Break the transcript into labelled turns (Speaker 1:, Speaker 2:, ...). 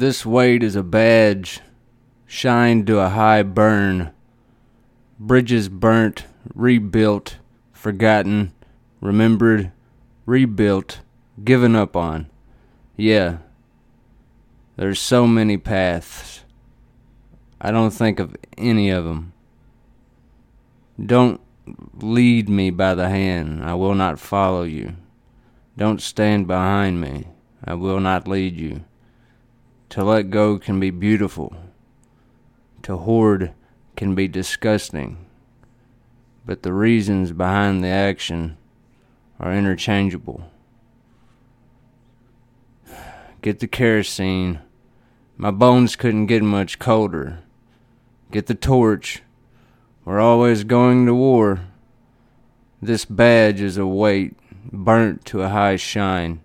Speaker 1: This weight is a badge, shined to a high burn. Bridges burnt, rebuilt, forgotten, remembered, rebuilt, given up on. Yeah. There's so many paths. I don't think of any of them. Don't lead me by the hand. I will not follow you. Don't stand behind me. I will not lead you. To let go can be beautiful. To hoard can be disgusting. But the reasons behind the action are interchangeable. Get the kerosene. My bones couldn't get much colder. Get the torch. We're always going to war. This badge is a weight, burnt to a high shine.